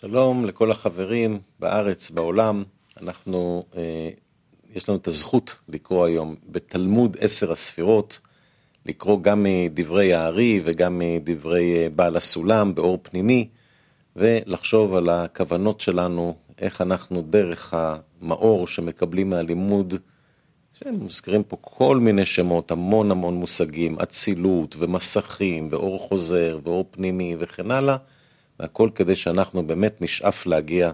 שלום לכל החברים בארץ, בעולם. אנחנו, אה, יש לנו את הזכות לקרוא היום בתלמוד עשר הספירות, לקרוא גם מדברי הארי וגם מדברי אה, בעל הסולם באור פנימי, ולחשוב על הכוונות שלנו, איך אנחנו דרך המאור שמקבלים מהלימוד, שמוזכרים פה כל מיני שמות, המון המון מושגים, אצילות ומסכים ואור חוזר ואור פנימי וכן הלאה. והכל כדי שאנחנו באמת נשאף להגיע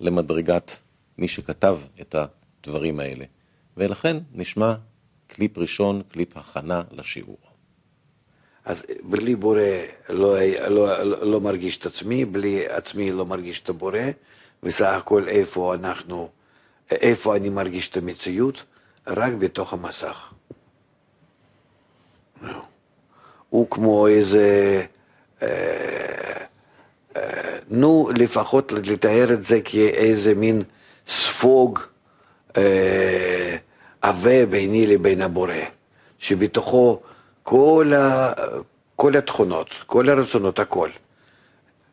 למדרגת מי שכתב את הדברים האלה. ולכן נשמע קליפ ראשון, קליפ הכנה לשיעור. אז בלי בורא לא, לא, לא, לא מרגיש את עצמי, בלי עצמי לא מרגיש את הבורא, וסך הכל איפה אנחנו, איפה אני מרגיש את המציאות? רק בתוך המסך. הוא כמו איזה... אה, נו, לפחות לתאר את זה כאיזה מין ספוג אה, עבה ביני לבין הבורא, שבתוכו כל, ה, כל התכונות, כל הרצונות, הכל.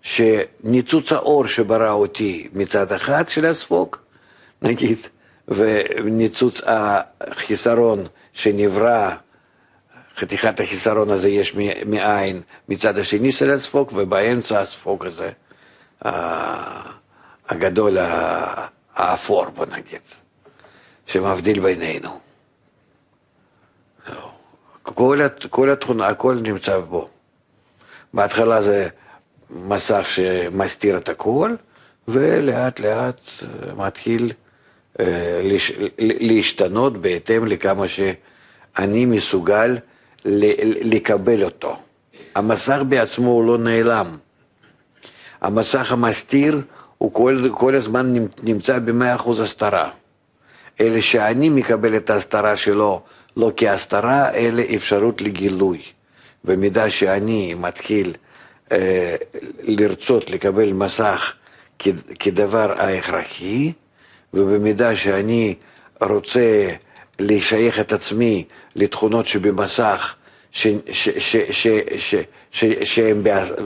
שניצוץ האור שברא אותי מצד אחד של הספוג, נגיד, וניצוץ החיסרון שנברא חתיכת החיסרון הזה יש מאין מצד השני של הספוג, ובאמצע הספוג הזה, הגדול, האפור, בוא נגיד, שמבדיל בינינו. כל, כל התכונה, הכל נמצא בו. בהתחלה זה מסך שמסתיר את הכל, ולאט לאט מתחיל אה, להשתנות בהתאם לכמה שאני מסוגל לקבל אותו. המסך בעצמו הוא לא נעלם. המסך המסתיר הוא כל, כל הזמן נמצא במאה אחוז הסתרה. אלא שאני מקבל את ההסתרה שלו לא כהסתרה, אלא אפשרות לגילוי. במידה שאני מתחיל אה, לרצות לקבל מסך כדבר ההכרחי, ובמידה שאני רוצה לשייך את עצמי לתכונות שבמסך שהם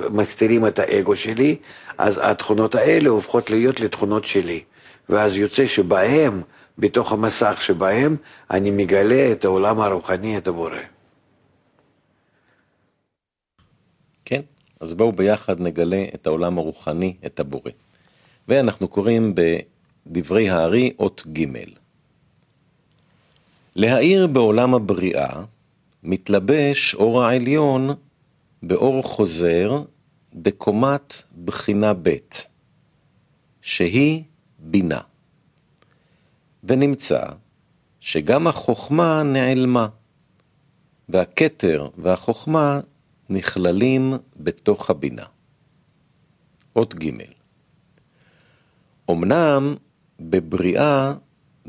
מסתירים את האגו שלי, אז התכונות האלה הופכות להיות לתכונות שלי. ואז יוצא שבהם, בתוך המסך שבהם, אני מגלה את העולם הרוחני, את הבורא. כן, אז בואו ביחד נגלה את העולם הרוחני, את הבורא. ואנחנו קוראים בדברי הארי אות ג' להאיר בעולם הבריאה מתלבש אור העליון באור חוזר בקומת בחינה ב', שהיא בינה. ונמצא שגם החוכמה נעלמה, והכתר והחוכמה נכללים בתוך הבינה. אות ג' אמנם בבריאה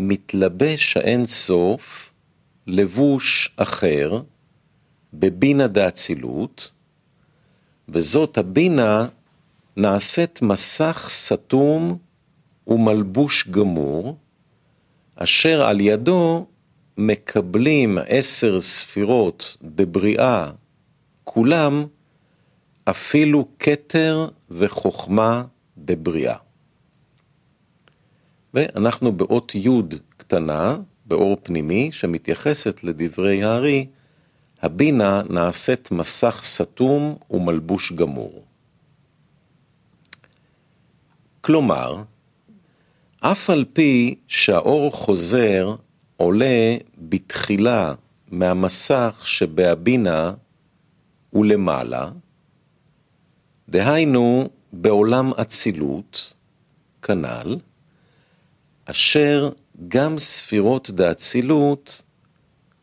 מתלבש האין סוף לבוש אחר בבינה דאצילות, וזאת הבינה נעשית מסך סתום ומלבוש גמור, אשר על ידו מקבלים עשר ספירות בבריאה, כולם אפילו כתר וחוכמה בבריאה. ואנחנו באות י' קטנה, באור פנימי, שמתייחסת לדברי הארי, הבינה נעשית מסך סתום ומלבוש גמור. כלומר, אף על פי שהאור חוזר עולה בתחילה מהמסך שבהבינה ולמעלה, דהיינו בעולם אצילות, כנ"ל, אשר גם ספירות דאצילות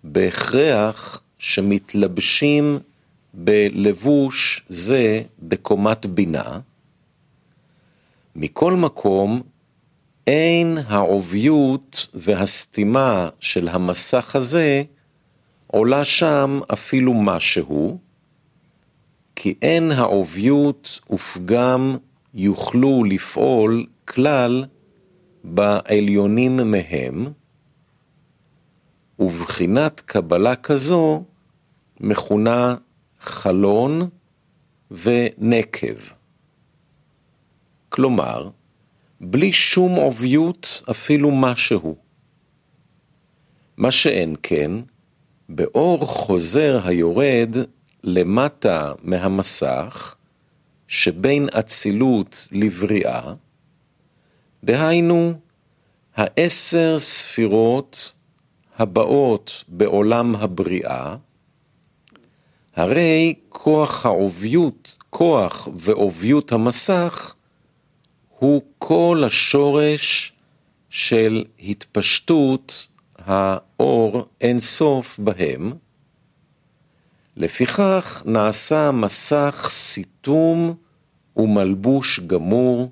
בהכרח שמתלבשים בלבוש זה בקומת בינה. מכל מקום, אין העוביות והסתימה של המסך הזה עולה שם אפילו משהו, כי אין העוביות ופגם יוכלו לפעול כלל בעליונים מהם, ובחינת קבלה כזו מכונה חלון ונקב. כלומר, בלי שום עוביות אפילו משהו. מה שאין כן, באור חוזר היורד למטה מהמסך, שבין אצילות לבריאה, דהיינו, העשר ספירות הבאות בעולם הבריאה, הרי כוח העוביות, כוח ועוביות המסך, הוא כל השורש של התפשטות האור אינסוף בהם. לפיכך נעשה מסך סיתום ומלבוש גמור,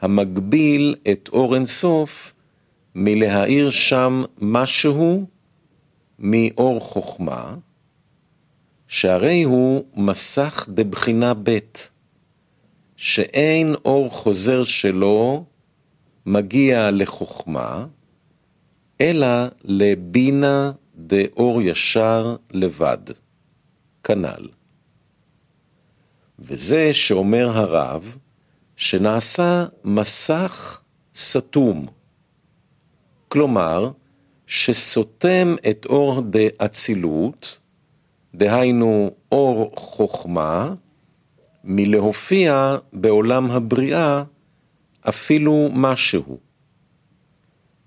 המגביל את אור אינסוף מלהאיר שם משהו מאור חוכמה, שהרי הוא מסך דבחינה ב', שאין אור חוזר שלו מגיע לחוכמה, אלא לבינה דאור ישר לבד, כנ"ל. וזה שאומר הרב, שנעשה מסך סתום, כלומר, שסותם את אור דאצילות, דהיינו אור חוכמה, מלהופיע בעולם הבריאה אפילו משהו.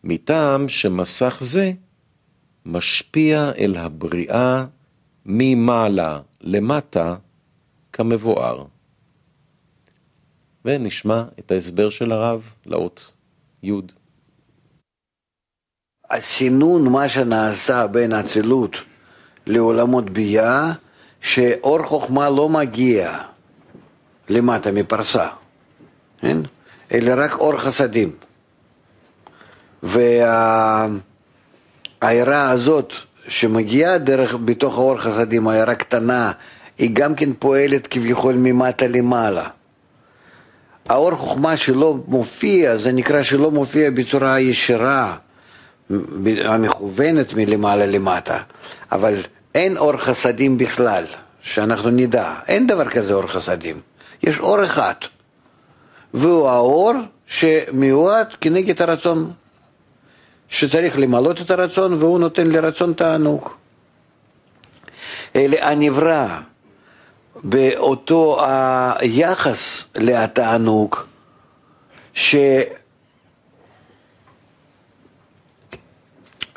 מטעם שמסך זה משפיע אל הבריאה ממעלה למטה כמבואר. ונשמע את ההסבר של הרב לאות י'. הסינון, מה שנעשה בין אצילות לעולמות ביאה, שאור חוכמה לא מגיע למטה מפרסה, כן? אלא רק אור חסדים. והעיירה הזאת שמגיעה דרך, בתוך האור חסדים, עיירה קטנה, היא גם כן פועלת כביכול ממטה למעלה. האור חוכמה שלא מופיע, זה נקרא שלא מופיע בצורה ישירה, המכוונת מלמעלה למטה, אבל אין אור חסדים בכלל, שאנחנו נדע, אין דבר כזה אור חסדים, יש אור אחד, והוא האור שמיועד כנגד הרצון, שצריך למלות את הרצון והוא נותן לרצון תענוג. אלה הנברא באותו היחס לתענוג, ש...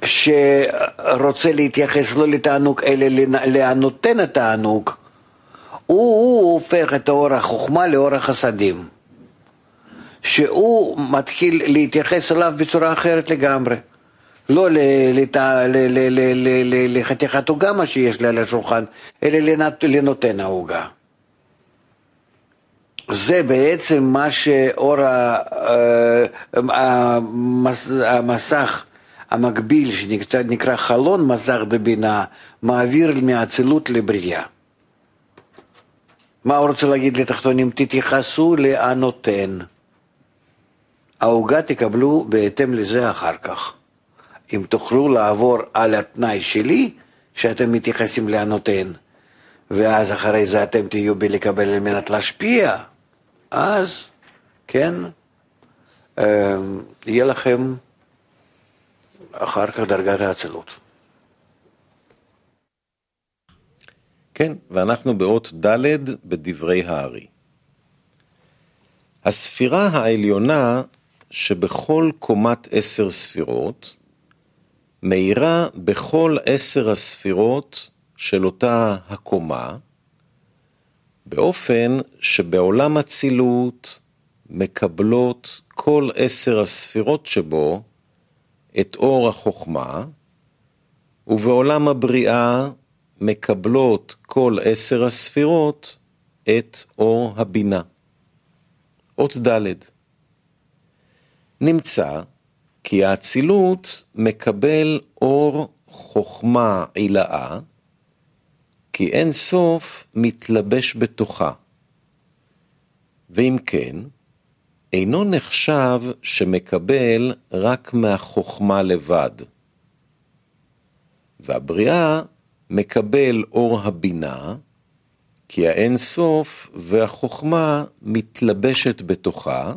שרוצה להתייחס לא לתענוג אלא לנותן התענוג, הוא, הוא הופך את אור החוכמה לאור החסדים, שהוא מתחיל להתייחס אליו בצורה אחרת לגמרי. לא לחתיכת עוגה מה שיש לי על השולחן, אלא לנותן העוגה. זה בעצם מה שאור המסך המקביל שנקרא חלון מסך דבינה מעביר מאצילות לבריאה. מה הוא רוצה להגיד לתחתונים? תתייחסו לנותן. העוגה תקבלו בהתאם לזה אחר כך. אם תוכלו לעבור על התנאי שלי, שאתם מתייחסים לנותן, ואז אחרי זה אתם תהיו בלקבל על מנת להשפיע, אז, כן, אה, יהיה לכם אחר כך דרגת האצילות. כן, ואנחנו באות ד' בדברי הארי. הספירה העליונה שבכל קומת עשר ספירות, מאירה בכל עשר הספירות של אותה הקומה, באופן שבעולם אצילות מקבלות כל עשר הספירות שבו את אור החוכמה, ובעולם הבריאה מקבלות כל עשר הספירות את אור הבינה. אות ד' נמצא כי האצילות מקבל אור חוכמה עילאה, כי אין סוף מתלבש בתוכה. ואם כן, אינו נחשב שמקבל רק מהחוכמה לבד. והבריאה מקבל אור הבינה, כי האין סוף והחוכמה מתלבשת בתוכה,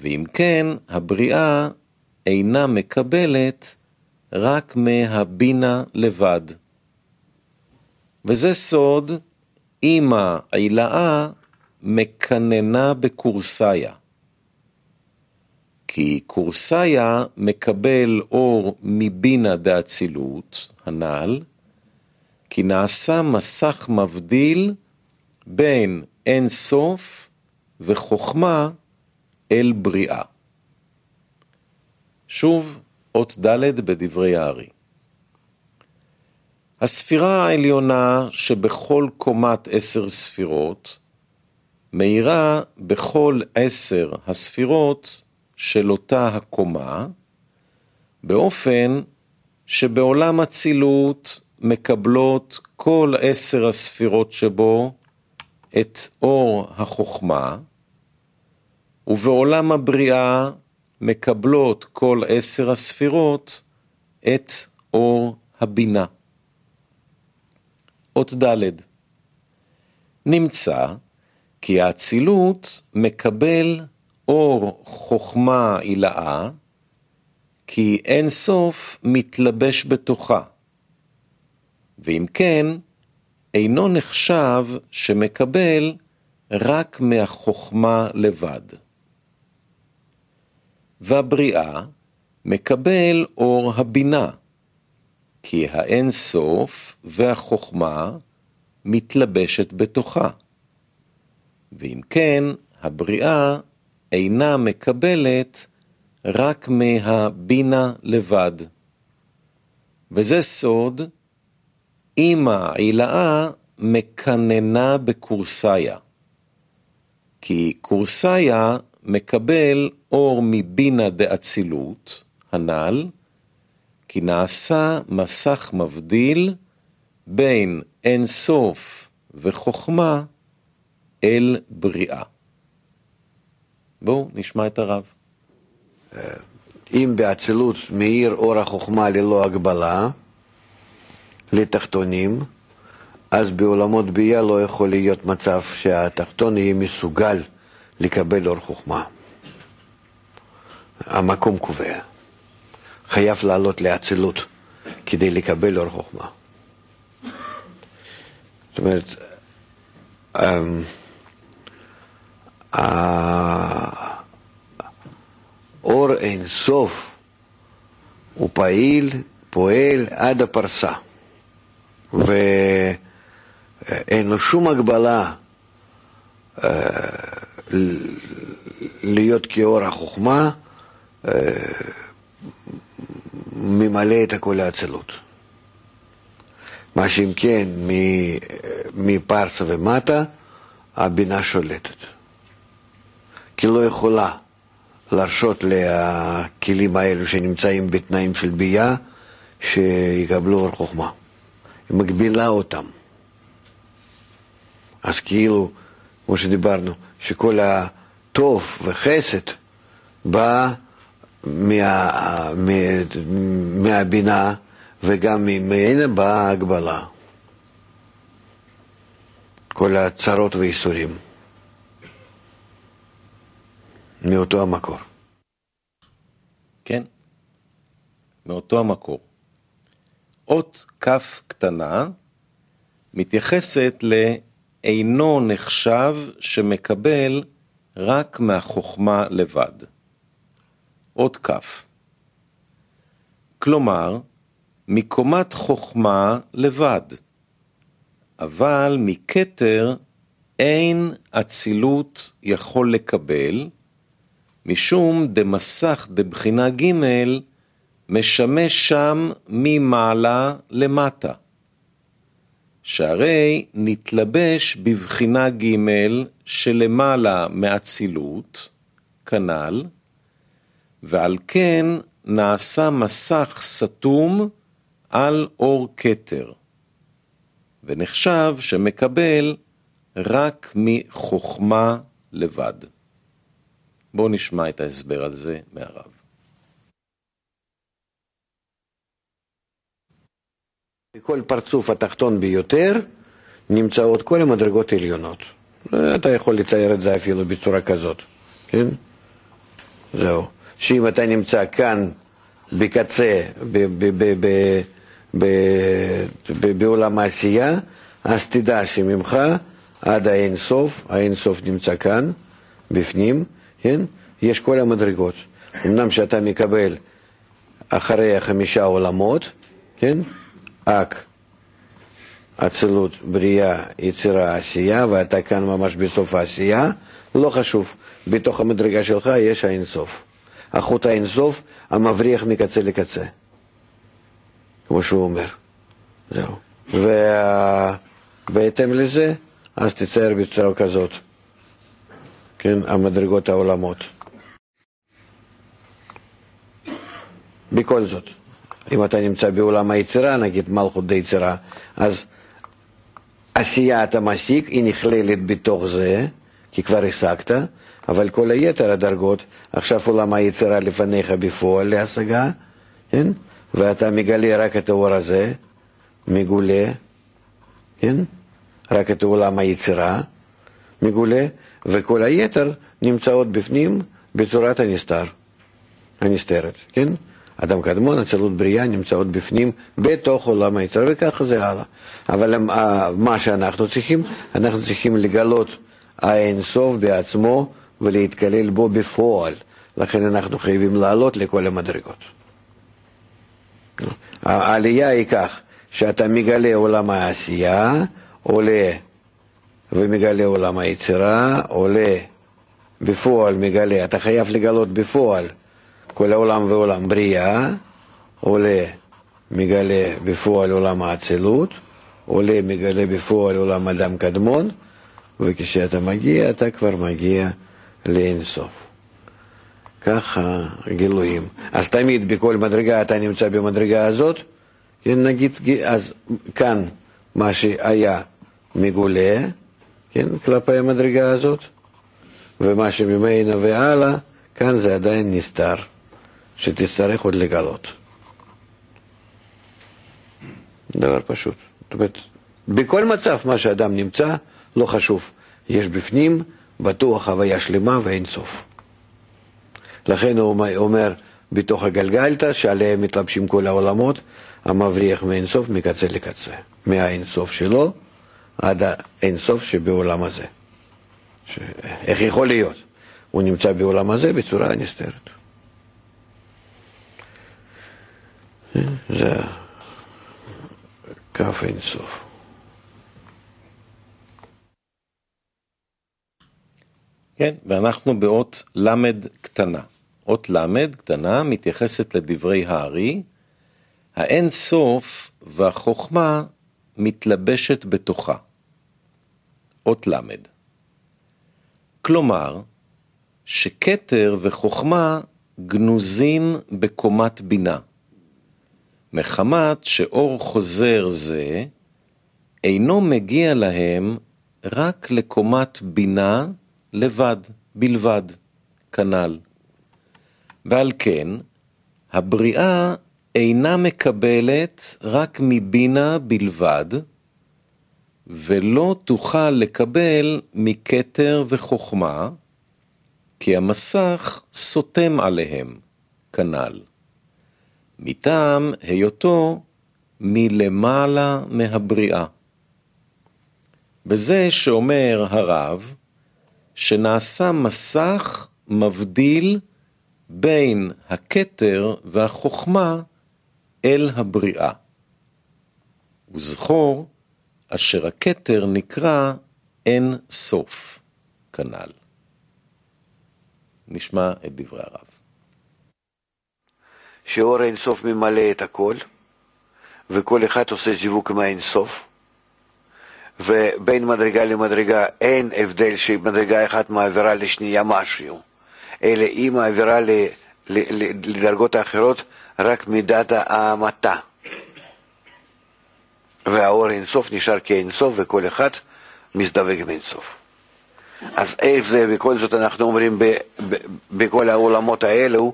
ואם כן, הבריאה אינה מקבלת רק מהבינה לבד. וזה סוד אמא עילאה מקננה בקורסאיה. כי קורסאיה מקבל אור מבינה דאצילות, הנ"ל, כי נעשה מסך מבדיל בין אין סוף וחוכמה אל בריאה. שוב, אות ד' בדברי הארי. הספירה העליונה שבכל קומת עשר ספירות, מאירה בכל עשר הספירות של אותה הקומה, באופן שבעולם אצילות מקבלות כל עשר הספירות שבו את אור החוכמה, ובעולם הבריאה מקבלות כל עשר הספירות את אור הבינה. אות ד' נמצא כי האצילות מקבל אור חוכמה עילאה, כי אין סוף מתלבש בתוכה. ואם כן, אינו נחשב שמקבל רק מהחוכמה לבד. והבריאה מקבל אור הבינה, כי האין סוף והחוכמה מתלבשת בתוכה. ואם כן, הבריאה אינה מקבלת רק מהבינה לבד. וזה סוד, אמא עילאה מקננה בקורסאיה. כי קורסאיה מקבל אור מבינה דאצילות, הנ"ל, כי נעשה מסך מבדיל בין אין סוף וחוכמה אל בריאה. בואו נשמע את הרב. אם באצילות מאיר אור החוכמה ללא הגבלה לתחתונים, אז בעולמות ביה לא יכול להיות מצב שהתחתון יהיה מסוגל לקבל אור חוכמה. המקום קובע. חייב לעלות לאצילות כדי לקבל אור חוכמה. זאת אומרת, אמ, האור אין סוף הוא פעיל, פועל עד הפרסה, ואין לו שום הגבלה אה, להיות כאור החוכמה, ממלא את הכל האצילות. מה שאם כן, מפרסה ומטה, הבינה שולטת. כי לא יכולה להרשות לכלים האלו שנמצאים בתנאים של בייה, שיקבלו אור חוכמה. היא מגבילה אותם. אז כאילו, כמו שדיברנו, שכל הטוב וחסד בא מה, מה, מהבינה וגם ממנה באה ההגבלה. כל הצרות והייסורים. מאותו המקור. כן, מאותו המקור. אות כ' קטנה מתייחסת לאינו נחשב שמקבל רק מהחוכמה לבד. אות כ'. כלומר, מקומת חוכמה לבד, אבל מכתר אין אצילות יכול לקבל, משום דמסך דבחינה ג' משמש שם ממעלה למטה. שהרי נתלבש בבחינה ג' שלמעלה מאצילות, כנ"ל, ועל כן נעשה מסך סתום על אור כתר, ונחשב שמקבל רק מחוכמה לבד. בואו נשמע את ההסבר על זה מהרב. כל פרצוף התחתון ביותר נמצאות כל המדרגות העליונות. אתה יכול לצייר את זה אפילו בצורה כזאת, כן? זהו. שאם אתה נמצא כאן בקצה, בעולם העשייה, אז תדע שממך עד האין סוף, האין סוף נמצא כאן, בפנים, כן? יש כל המדרגות. אמנם שאתה מקבל אחרי החמישה עולמות, כן? אק, אצילות, בריאה, יצירה, עשייה, ואתה כאן ממש בסוף העשייה, לא חשוב. בתוך המדרגה שלך יש האינסוף. החוט האינסוף המבריח מקצה לקצה, כמו שהוא אומר. זהו. ובהתאם לזה, אז תצייר בצורה כזאת, כן, המדרגות העולמות. בכל זאת, אם אתה נמצא בעולם היצירה, נגיד מלכות די יצירה, אז עשייה אתה מסיק, היא נכללת בתוך זה, כי כבר השגת, אבל כל היתר הדרגות, עכשיו עולם היצירה לפניך בפועל להשגה, כן? ואתה מגלה רק את האור הזה, מגולה, כן? רק את עולם היצירה, מגולה, וכל היתר נמצאות בפנים בצורת הנסתר, הנסתרת, כן? אדם קדמון, אצילות בריאה, נמצאות בפנים בתוך עולם היצר, וככה זה הלאה. אבל מה שאנחנו צריכים, אנחנו צריכים לגלות האינסוף בעצמו ולהתקלל בו בפועל. לכן אנחנו חייבים לעלות לכל המדרגות. העלייה היא כך, שאתה מגלה עולם העשייה, עולה ומגלה עולם היצירה, עולה בפועל, מגלה, אתה חייב לגלות בפועל כל העולם ועולם בריאה, עולה, מגלה בפועל עולם האצילות, עולה, מגלה בפועל עולם אדם קדמון, וכשאתה מגיע, אתה כבר מגיע לאינסוף. ככה גילויים. אז תמיד בכל מדרגה אתה נמצא במדרגה הזאת, כן, נגיד, אז כאן מה שהיה מגולה, כן, כלפי המדרגה הזאת, ומה שממנו והלאה, כאן זה עדיין נסתר. שתצטרך עוד לגלות. דבר פשוט. זאת אומרת, בכל מצב, מה שאדם נמצא, לא חשוב. יש בפנים, בטוח הוויה שלמה ואין סוף. לכן הוא אומר, בתוך הגלגלתא, שעליהם מתלבשים כל העולמות, המבריח מאינסוף מקצה לקצה. מהאינסוף שלו עד האינסוף שבעולם הזה. ש... איך יכול להיות? הוא נמצא בעולם הזה בצורה נסתרת. זה כף אינסוף. כן, ואנחנו באות למד קטנה. אות למד קטנה מתייחסת לדברי הארי, האין סוף והחוכמה מתלבשת בתוכה. אות למד. כלומר, שכתר וחוכמה גנוזים בקומת בינה. מחמת שאור חוזר זה אינו מגיע להם רק לקומת בינה לבד, בלבד, כנ"ל. ועל כן, הבריאה אינה מקבלת רק מבינה בלבד, ולא תוכל לקבל מכתר וחוכמה, כי המסך סותם עליהם, כנ"ל. מטעם היותו מלמעלה מהבריאה. בזה שאומר הרב, שנעשה מסך מבדיל בין הכתר והחוכמה אל הבריאה. וזכור, אשר הכתר נקרא אין סוף, כנ"ל. נשמע את דברי הרב. שאור האינסוף ממלא את הכל, וכל אחד עושה זיווג מהאינסוף, ובין מדרגה למדרגה אין הבדל שמדרגה אחת מעבירה לשנייה משהו, אלא היא מעבירה לדרגות האחרות רק מידת ההמתה. והאור אינסוף נשאר כאינסוף וכל אחד מזדווג עם אינסוף. אז איך זה, בכל זאת אנחנו אומרים בכל העולמות האלו,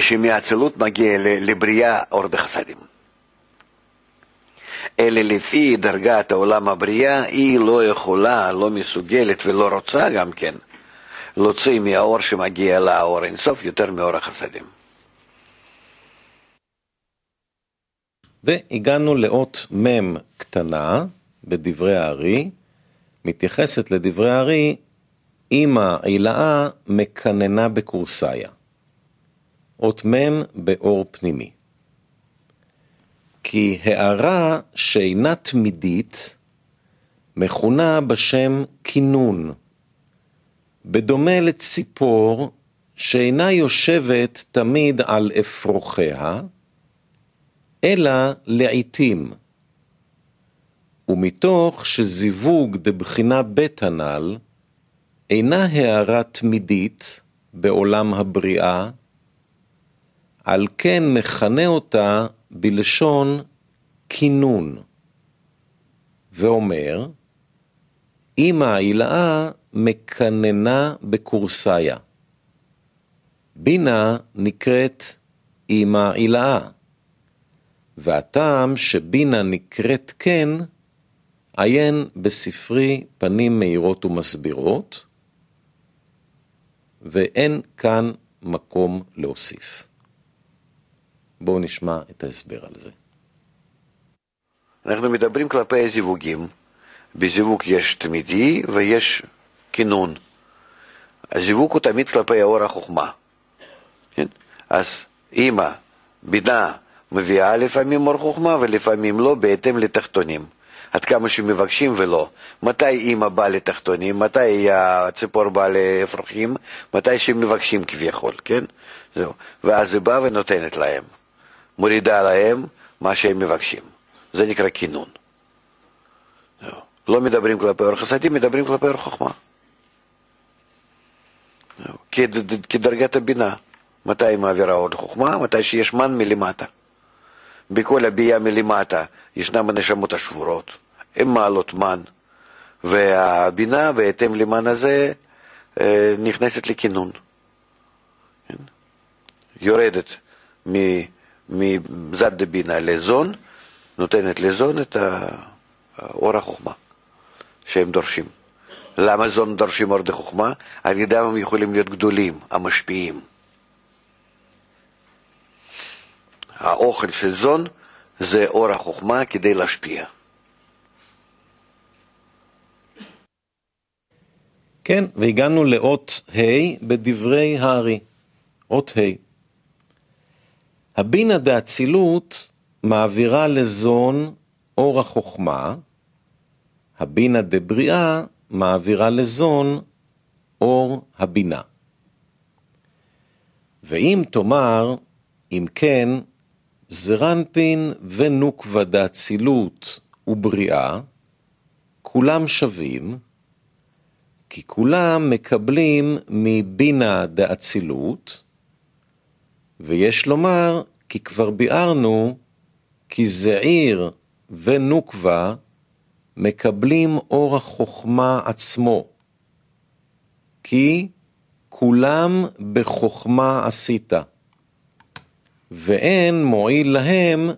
שמאצילות מגיע לבריאה אור דחסדים. אלא לפי דרגת העולם הבריאה, היא לא יכולה, לא מסוגלת ולא רוצה גם כן להוציא מהאור שמגיע לה, האור אינסוף, יותר מאור החסדים. והגענו לאות מ' קטנה בדברי הארי, מתייחסת לדברי הארי, אמא עילאה מקננה בקורסאיה. אות מ' באור פנימי. כי הערה שאינה תמידית מכונה בשם כינון, בדומה לציפור שאינה יושבת תמיד על אפרוחיה, אלא לעתים. ומתוך שזיווג דבחינה בית הנ"ל אינה הערה תמידית בעולם הבריאה, על כן מכנה אותה בלשון כינון, ואומר, אמא העילאה מקננה בקורסאיה. בינה נקראת אמא עילאה, והטעם שבינה נקראת כן, עיין בספרי פנים מהירות ומסבירות, ואין כאן מקום להוסיף. בואו נשמע את ההסבר על זה. אנחנו מדברים כלפי הזיווגים. בזיווג יש תמידי ויש כינון. הזיווג הוא תמיד כלפי האור החוכמה. כן? אז אימא, בינה, מביאה לפעמים אור חוכמה ולפעמים לא, בהתאם לתחתונים. עד כמה שמבקשים ולא. מתי אימא באה לתחתונים, מתי הציפור באה לאפרוחים, מתי שמבקשים כביכול, כן? זהו. ואז היא באה ונותנת להם. מורידה להם מה שהם מבקשים. זה נקרא כינון. לא מדברים כלפי אור חסדים, מדברים כלפי אור חוכמה. כדרגת הבינה. מתי היא מעבירה עוד חוכמה? מתי שיש מן מלמטה. בכל הביאה מלמטה ישנם הנשמות השבורות, הן מעלות מן, והבינה בהתאם למן הזה אה, נכנסת לכינון. כן? יורדת מזד דבינה לזון, נותנת לזון את אור החוכמה שהם דורשים. למה זון דורשים אור דחוכמה? על ידם הם יכולים להיות גדולים, המשפיעים. האוכל של זון זה אור החוכמה כדי להשפיע. כן, והגענו לאות ה' בדברי הארי. אות ה'. הבינה דאצילות מעבירה לזון אור החוכמה, הבינה דבריאה מעבירה לזון אור הבינה. ואם תאמר, אם כן, זרנפין ונוקבה דאצילות ובריאה, כולם שווים, כי כולם מקבלים מבינה דאצילות, ויש לומר, כי כבר ביארנו, כי זעיר ונוקבה מקבלים אור החוכמה עצמו, כי כולם בחוכמה עשית. ואין מועיל להם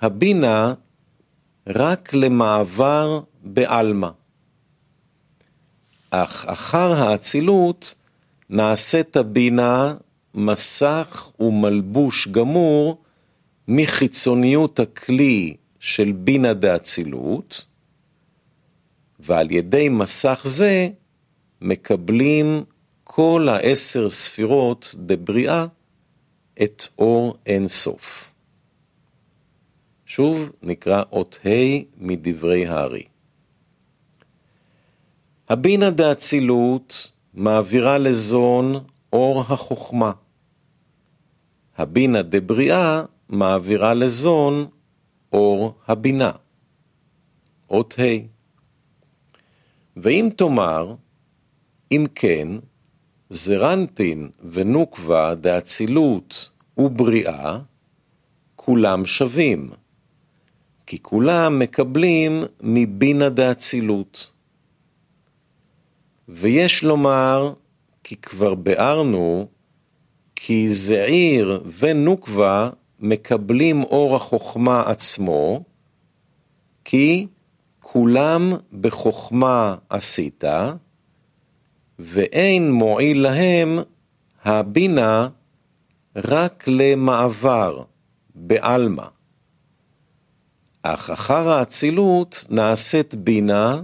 הבינה רק למעבר בעלמא. אך אחר האצילות נעשית הבינה מסך ומלבוש גמור מחיצוניות הכלי של בינה דאצילות, ועל ידי מסך זה מקבלים כל העשר ספירות דבריאה את אור אין סוף. שוב נקרא אות ה' מדברי הארי. הבינה דאצילות מעבירה לזון אור החוכמה. הבינה דבריאה מעבירה לזון אור הבינה. אות ה'. ואם תאמר, אם כן, זרנפין ונוקבה דאצילות ובריאה, כולם שווים, כי כולם מקבלים מבינה דאצילות. ויש לומר, כי כבר ביארנו, כי זעיר ונוקבה מקבלים אור החוכמה עצמו, כי כולם בחוכמה עשית, ואין מועיל להם הבינה רק למעבר, בעלמא. אך אחר האצילות נעשית בינה,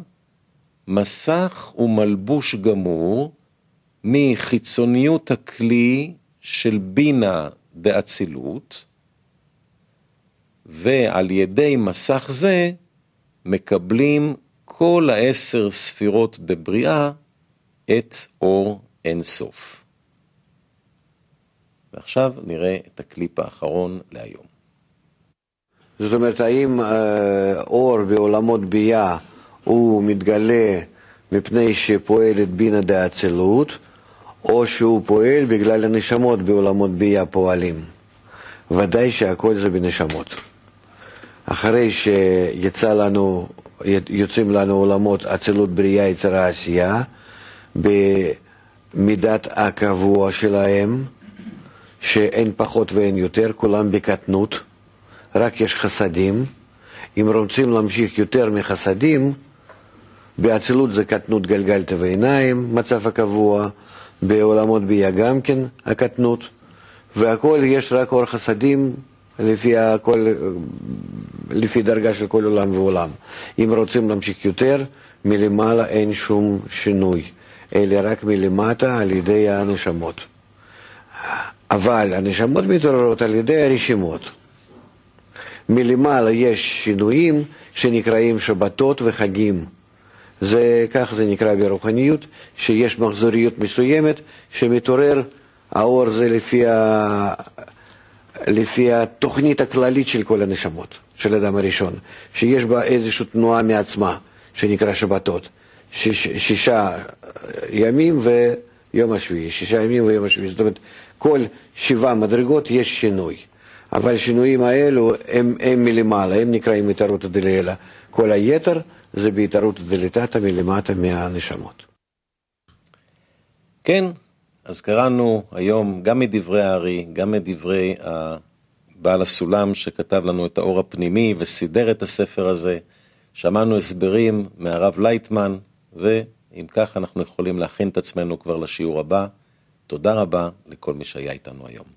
מסך ומלבוש גמור, מחיצוניות הכלי של בינה דאצילות, ועל ידי מסך זה מקבלים כל העשר ספירות דבריאה את אור אינסוף. ועכשיו נראה את הקליפ האחרון להיום. זאת אומרת, האם אה, אור בעולמות ביאה הוא מתגלה מפני שפועלת בינה דאצילות, או שהוא פועל בגלל הנשמות בעולמות ביאה פועלים? ודאי שהכל זה בנשמות. אחרי שיצא לנו, יוצאים לנו עולמות אצילות בריאה, יצירה עשייה, במידת הקבוע שלהם, שאין פחות ואין יותר, כולם בקטנות, רק יש חסדים. אם רוצים להמשיך יותר מחסדים, באצילות זה קטנות גלגלת ועיניים, מצב הקבוע, בעולמות ביה גם כן הקטנות, והכל יש רק אור חסדים לפי, הכל, לפי דרגה של כל עולם ועולם. אם רוצים להמשיך יותר, מלמעלה אין שום שינוי, אלא רק מלמטה על ידי הנשמות. אבל הנשמות מתעוררות על ידי הרשימות. מלמעלה יש שינויים שנקראים שבתות וחגים. זה, כך זה נקרא ברוחניות, שיש מחזוריות מסוימת שמתעורר, האור זה לפי, ה... לפי התוכנית הכללית של כל הנשמות, של האדם הראשון, שיש בה איזושהי תנועה מעצמה, שנקרא שבתות. שיש, שישה ימים ויום השביעי, שישה ימים ויום השביעי, זאת אומרת, כל שבעה מדרגות יש שינוי. אבל השינויים האלו הם, הם מלמעלה, הם נקראים התערותא דלילה. כל היתר זה בהתערותא דליתתא מלמטה מהנשמות. כן, אז קראנו היום גם מדברי הארי, גם מדברי בעל הסולם שכתב לנו את האור הפנימי וסידר את הספר הזה. שמענו הסברים מהרב לייטמן, ואם כך אנחנו יכולים להכין את עצמנו כבר לשיעור הבא. תודה רבה לכל מי שהיה איתנו היום.